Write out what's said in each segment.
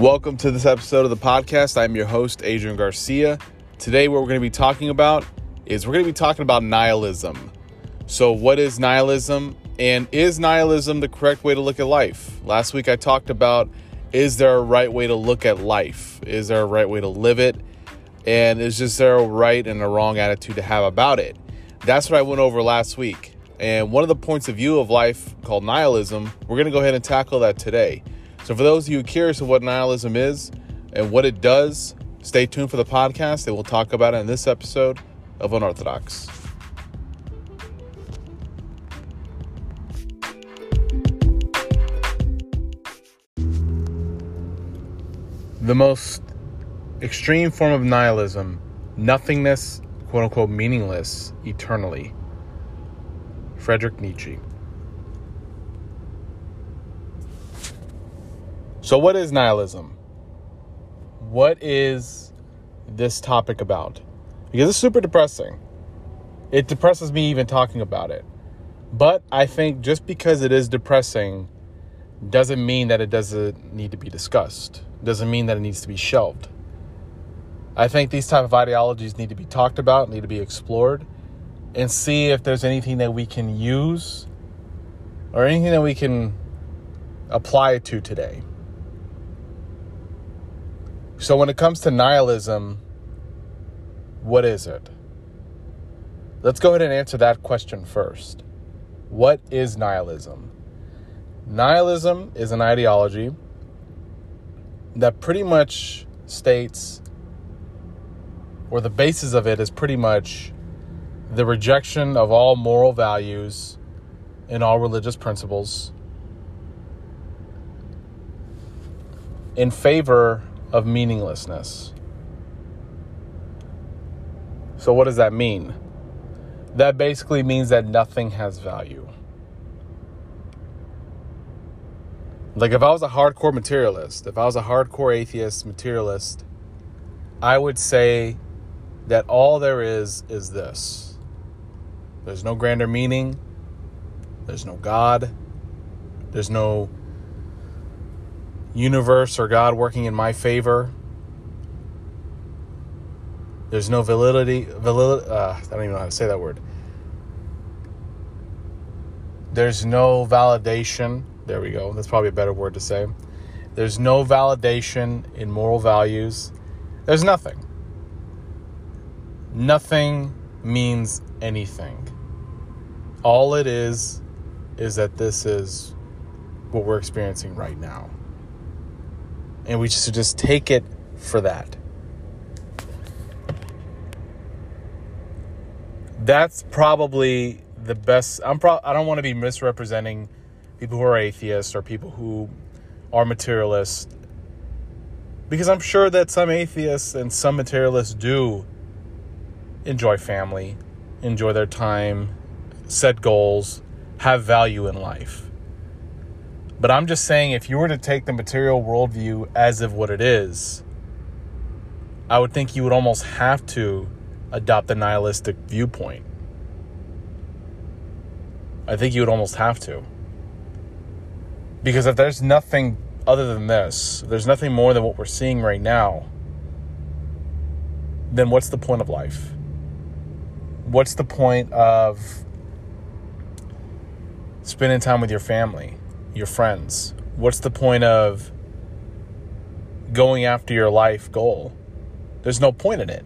Welcome to this episode of the podcast. I'm your host, Adrian Garcia. Today, what we're going to be talking about is we're going to be talking about nihilism. So, what is nihilism? And is nihilism the correct way to look at life? Last week, I talked about is there a right way to look at life? Is there a right way to live it? And is just there a right and a wrong attitude to have about it? That's what I went over last week. And one of the points of view of life called nihilism, we're going to go ahead and tackle that today. So, for those of you curious of what nihilism is and what it does, stay tuned for the podcast and we'll talk about it in this episode of Unorthodox. The most extreme form of nihilism, nothingness, quote unquote, meaningless eternally. Frederick Nietzsche. So, what is nihilism? What is this topic about? Because it's super depressing. It depresses me even talking about it. But I think just because it is depressing doesn't mean that it doesn't need to be discussed. Doesn't mean that it needs to be shelved. I think these type of ideologies need to be talked about, need to be explored, and see if there's anything that we can use or anything that we can apply to today. So, when it comes to nihilism, what is it? Let's go ahead and answer that question first. What is nihilism? Nihilism is an ideology that pretty much states, or the basis of it is pretty much the rejection of all moral values and all religious principles in favor of meaninglessness. So, what does that mean? That basically means that nothing has value. Like, if I was a hardcore materialist, if I was a hardcore atheist materialist, I would say that all there is is this there's no grander meaning, there's no God, there's no universe or God working in my favor. There's no validity, validity uh, I don't even know how to say that word. There's no validation. There we go. That's probably a better word to say. There's no validation in moral values. There's nothing. Nothing means anything. All it is is that this is what we're experiencing right now and we should just take it for that. That's probably the best. I'm pro- I don't want to be misrepresenting people who are atheists or people who are materialists because I'm sure that some atheists and some materialists do enjoy family, enjoy their time, set goals, have value in life. But I'm just saying, if you were to take the material worldview as of what it is, I would think you would almost have to adopt the nihilistic viewpoint. I think you would almost have to. Because if there's nothing other than this, there's nothing more than what we're seeing right now, then what's the point of life? What's the point of spending time with your family? Your friends? What's the point of going after your life goal? There's no point in it.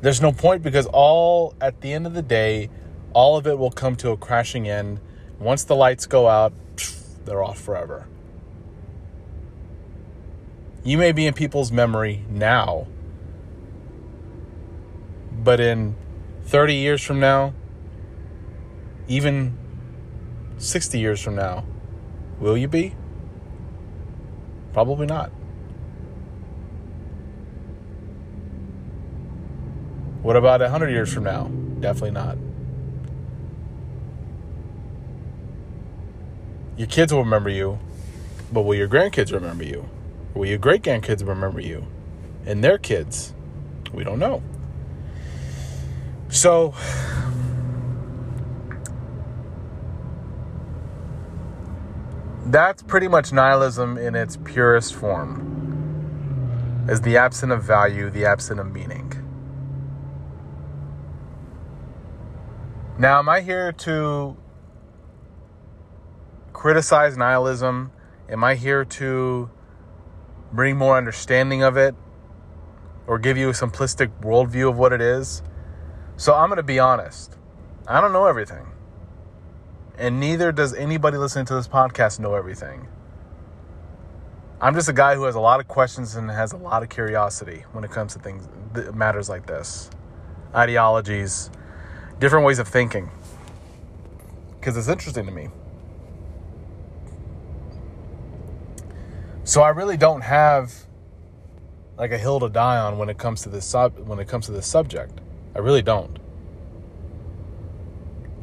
There's no point because all, at the end of the day, all of it will come to a crashing end. Once the lights go out, they're off forever. You may be in people's memory now, but in 30 years from now, even 60 years from now, Will you be? Probably not. What about 100 years from now? Definitely not. Your kids will remember you, but will your grandkids remember you? Will your great grandkids remember you? And their kids? We don't know. So, that's pretty much nihilism in its purest form. is the absence of value, the absence of meaning. Now, am I here to criticize nihilism? Am I here to bring more understanding of it or give you a simplistic worldview of what it is? So I'm going to be honest. I don't know everything. And neither does anybody listening to this podcast know everything. I'm just a guy who has a lot of questions and has a lot of curiosity when it comes to things, matters like this, ideologies, different ways of thinking, because it's interesting to me. So I really don't have like a hill to die on when it comes to this sub when it comes to this subject. I really don't.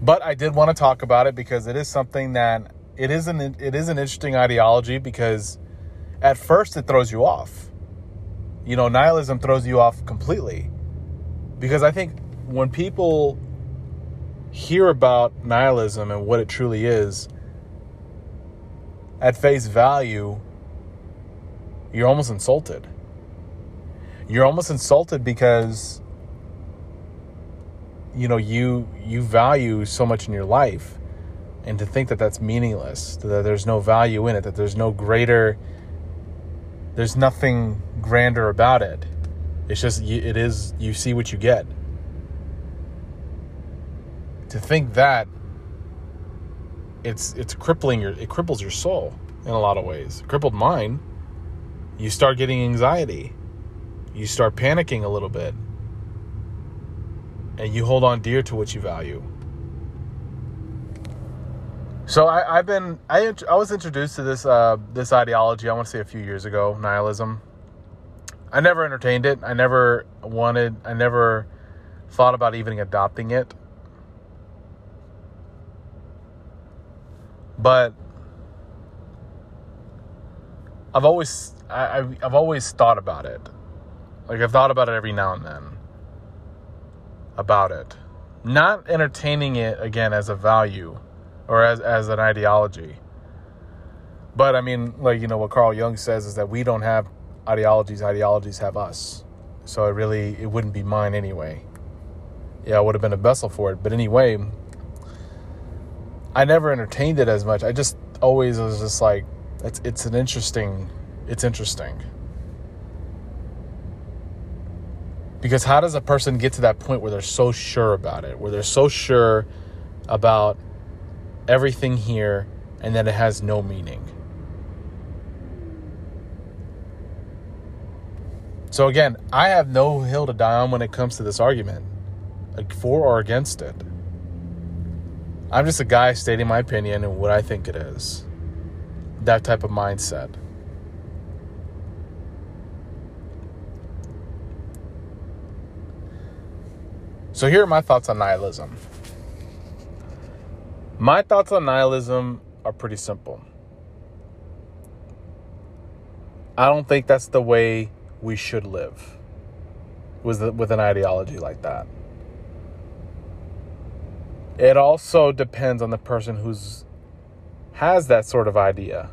But I did want to talk about it because it is something that it is an it is an interesting ideology because at first it throws you off. You know, nihilism throws you off completely. Because I think when people hear about nihilism and what it truly is, at face value, you're almost insulted. You're almost insulted because you know you you value so much in your life and to think that that's meaningless that there's no value in it that there's no greater there's nothing grander about it. It's just it is you see what you get. To think that it's it's crippling your it cripples your soul in a lot of ways. Crippled mine. You start getting anxiety. You start panicking a little bit. And you hold on dear to what you value. So I, have been I I was introduced to this uh, this ideology I want to say a few years ago nihilism. I never entertained it. I never wanted. I never thought about even adopting it. But I've always I, I've always thought about it. Like I've thought about it every now and then. About it, not entertaining it again as a value or as, as an ideology. But I mean, like, you know, what Carl Jung says is that we don't have ideologies, ideologies have us. So it really, it wouldn't be mine anyway. Yeah, I would have been a vessel for it. But anyway, I never entertained it as much. I just always was just like, it's, it's an interesting, it's interesting. Because how does a person get to that point where they're so sure about it, where they're so sure about everything here and that it has no meaning. So again, I have no hill to die on when it comes to this argument, like for or against it. I'm just a guy stating my opinion and what I think it is. That type of mindset. So here are my thoughts on nihilism. My thoughts on nihilism are pretty simple. I don't think that's the way we should live with, with an ideology like that. It also depends on the person who's has that sort of idea.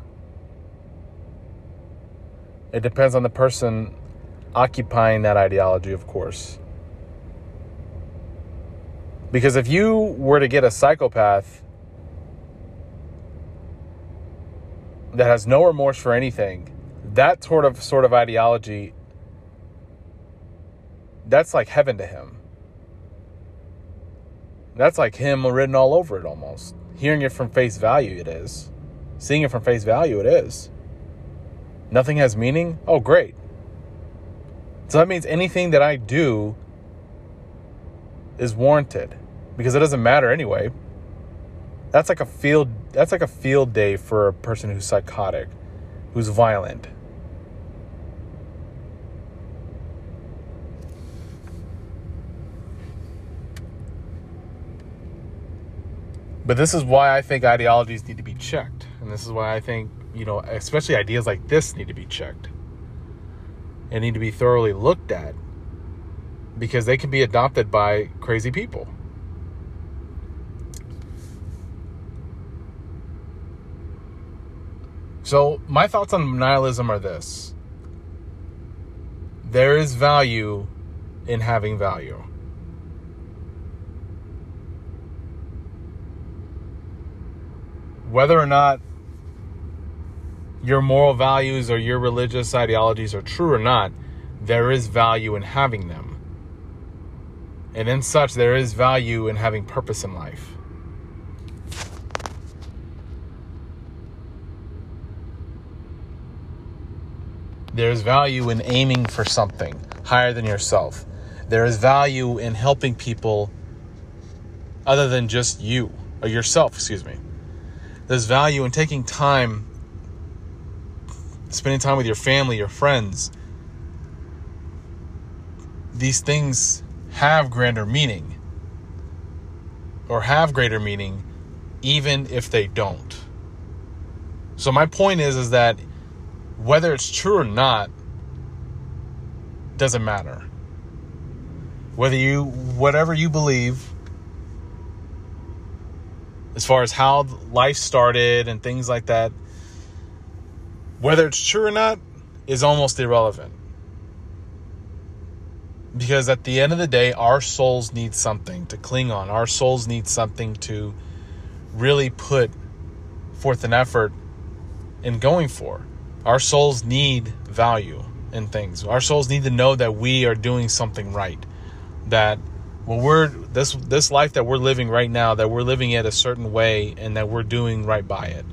It depends on the person occupying that ideology, of course. Because if you were to get a psychopath that has no remorse for anything, that sort of sort of ideology that's like heaven to him. That's like him written all over it almost. Hearing it from face value, it is. Seeing it from face value, it is. Nothing has meaning? Oh, great. So that means anything that I do is warranted because it doesn't matter anyway. That's like a field that's like a field day for a person who's psychotic, who's violent. But this is why I think ideologies need to be checked. And this is why I think, you know, especially ideas like this need to be checked and need to be thoroughly looked at because they can be adopted by crazy people. So, my thoughts on nihilism are this there is value in having value. Whether or not your moral values or your religious ideologies are true or not, there is value in having them. And in such, there is value in having purpose in life. There's value in aiming for something higher than yourself. There is value in helping people other than just you or yourself, excuse me. There's value in taking time, spending time with your family, your friends. These things have grander meaning or have greater meaning even if they don't. So my point is is that whether it's true or not doesn't matter. Whether you, whatever you believe, as far as how life started and things like that, whether it's true or not is almost irrelevant. Because at the end of the day, our souls need something to cling on. Our souls need something to really put forth an effort in going for. Our souls need value in things. Our souls need to know that we are doing something right. That when we're this this life that we're living right now, that we're living it a certain way and that we're doing right by it.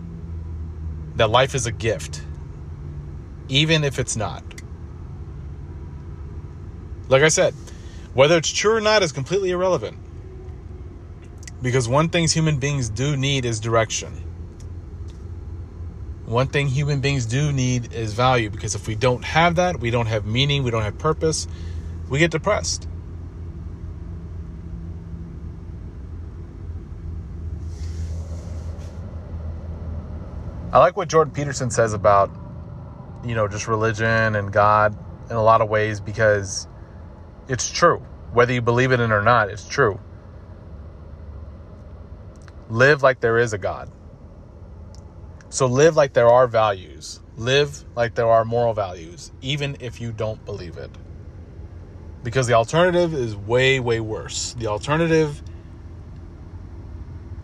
That life is a gift. Even if it's not. Like I said, whether it's true or not is completely irrelevant. Because one thing human beings do need is direction. One thing human beings do need is value because if we don't have that, we don't have meaning, we don't have purpose, we get depressed. I like what Jordan Peterson says about, you know, just religion and God in a lot of ways because it's true. Whether you believe in it or not, it's true. Live like there is a God. So live like there are values. Live like there are moral values, even if you don't believe it. Because the alternative is way, way worse. The alternative,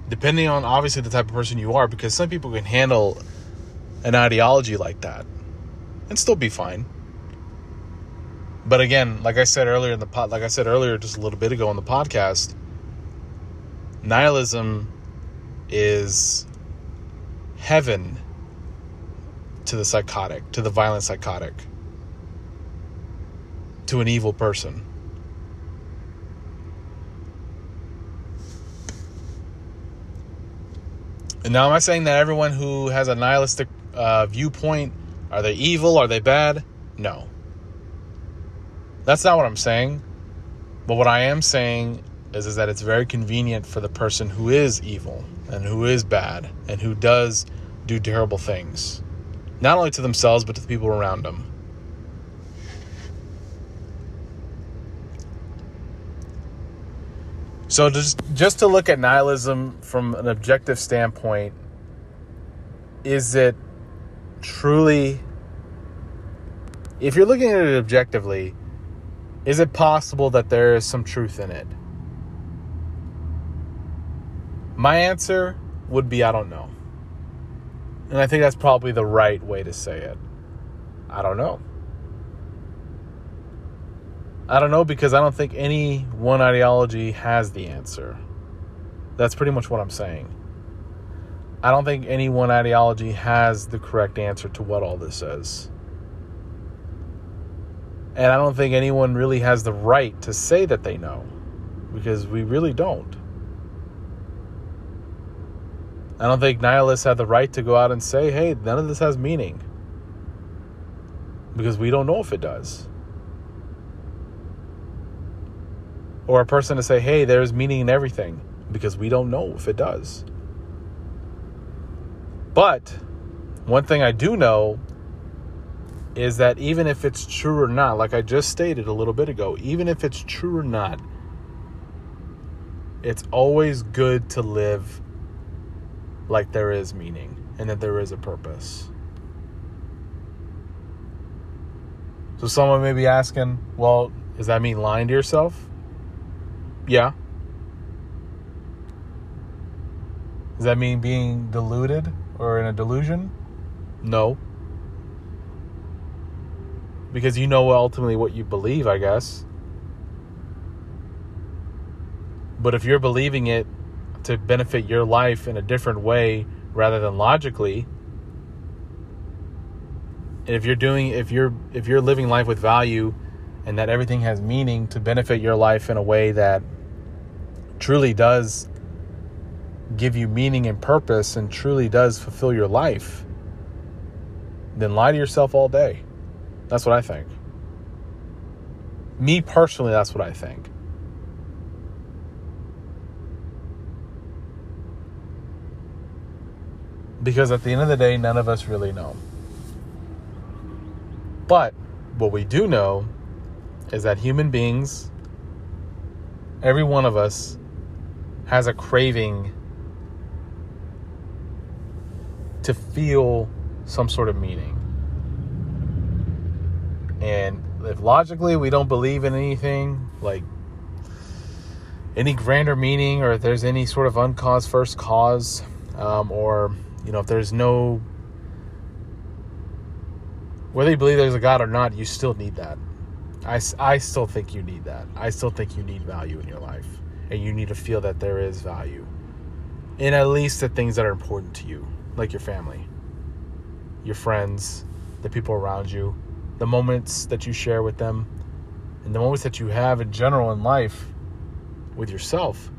depending on obviously the type of person you are, because some people can handle an ideology like that and still be fine. But again, like I said earlier in the pod, like I said earlier just a little bit ago on the podcast, nihilism is heaven to the psychotic, to the violent psychotic, to an evil person. And now, am I saying that everyone who has a nihilistic uh, viewpoint are they evil? Are they bad? No. That's not what I'm saying. But what I am saying is, is that it's very convenient for the person who is evil and who is bad and who does do terrible things, not only to themselves, but to the people around them. So just just to look at nihilism from an objective standpoint, is it truly if you're looking at it objectively, is it possible that there is some truth in it? My answer would be I don't know. And I think that's probably the right way to say it. I don't know. I don't know because I don't think any one ideology has the answer. That's pretty much what I'm saying. I don't think any one ideology has the correct answer to what all this is. And I don't think anyone really has the right to say that they know because we really don't. I don't think nihilists have the right to go out and say, hey, none of this has meaning. Because we don't know if it does. Or a person to say, hey, there's meaning in everything. Because we don't know if it does. But one thing I do know is that even if it's true or not, like I just stated a little bit ago, even if it's true or not, it's always good to live like there is meaning and that there is a purpose. So someone may be asking, well, does that mean lying to yourself? Yeah. Does that mean being deluded or in a delusion? No. Because you know ultimately what you believe, I guess. But if you're believing it to benefit your life in a different way rather than logically, if you're doing if you're if you're living life with value and that everything has meaning to benefit your life in a way that truly does give you meaning and purpose and truly does fulfill your life, then lie to yourself all day. That's what I think. Me personally, that's what I think. Because at the end of the day, none of us really know. But what we do know is that human beings, every one of us, has a craving to feel some sort of meaning. And if logically we don't believe in anything, like any grander meaning, or if there's any sort of uncaused first cause, um, or, you know, if there's no, whether you believe there's a God or not, you still need that. I, I still think you need that. I still think you need value in your life. And you need to feel that there is value in at least the things that are important to you like your family, your friends, the people around you, the moments that you share with them, and the moments that you have in general in life with yourself.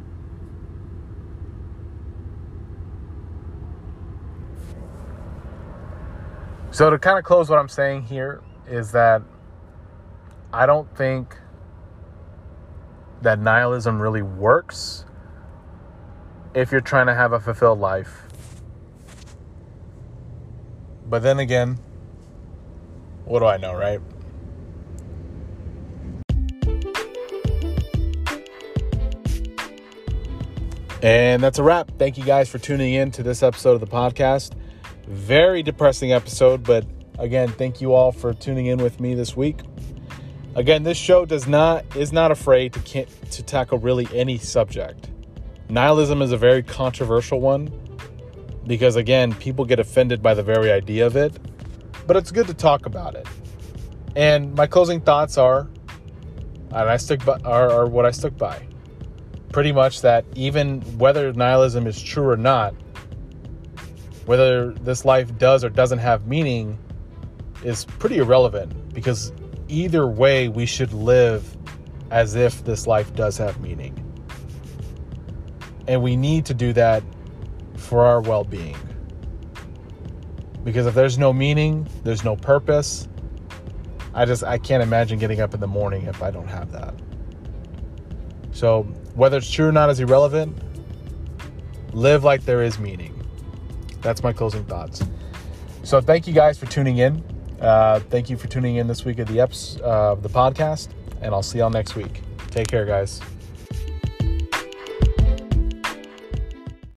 So, to kind of close what I'm saying here, is that I don't think that nihilism really works if you're trying to have a fulfilled life but then again, what do I know, right? And that's a wrap. Thank you guys for tuning in to this episode of the podcast. Very depressing episode, but again, thank you all for tuning in with me this week. Again, this show does not is not afraid to to tackle really any subject. Nihilism is a very controversial one because again, people get offended by the very idea of it, but it's good to talk about it. And my closing thoughts are, and I stick by, are, are what I stuck by. Pretty much that even whether nihilism is true or not, whether this life does or doesn't have meaning is pretty irrelevant because either way we should live as if this life does have meaning. And we need to do that for our well being. Because if there's no meaning, there's no purpose. I just I can't imagine getting up in the morning if I don't have that. So whether it's true or not is irrelevant. Live like there is meaning. That's my closing thoughts. So thank you guys for tuning in. Uh, thank you for tuning in this week of the eps uh, of the podcast, and I'll see y'all next week. Take care, guys.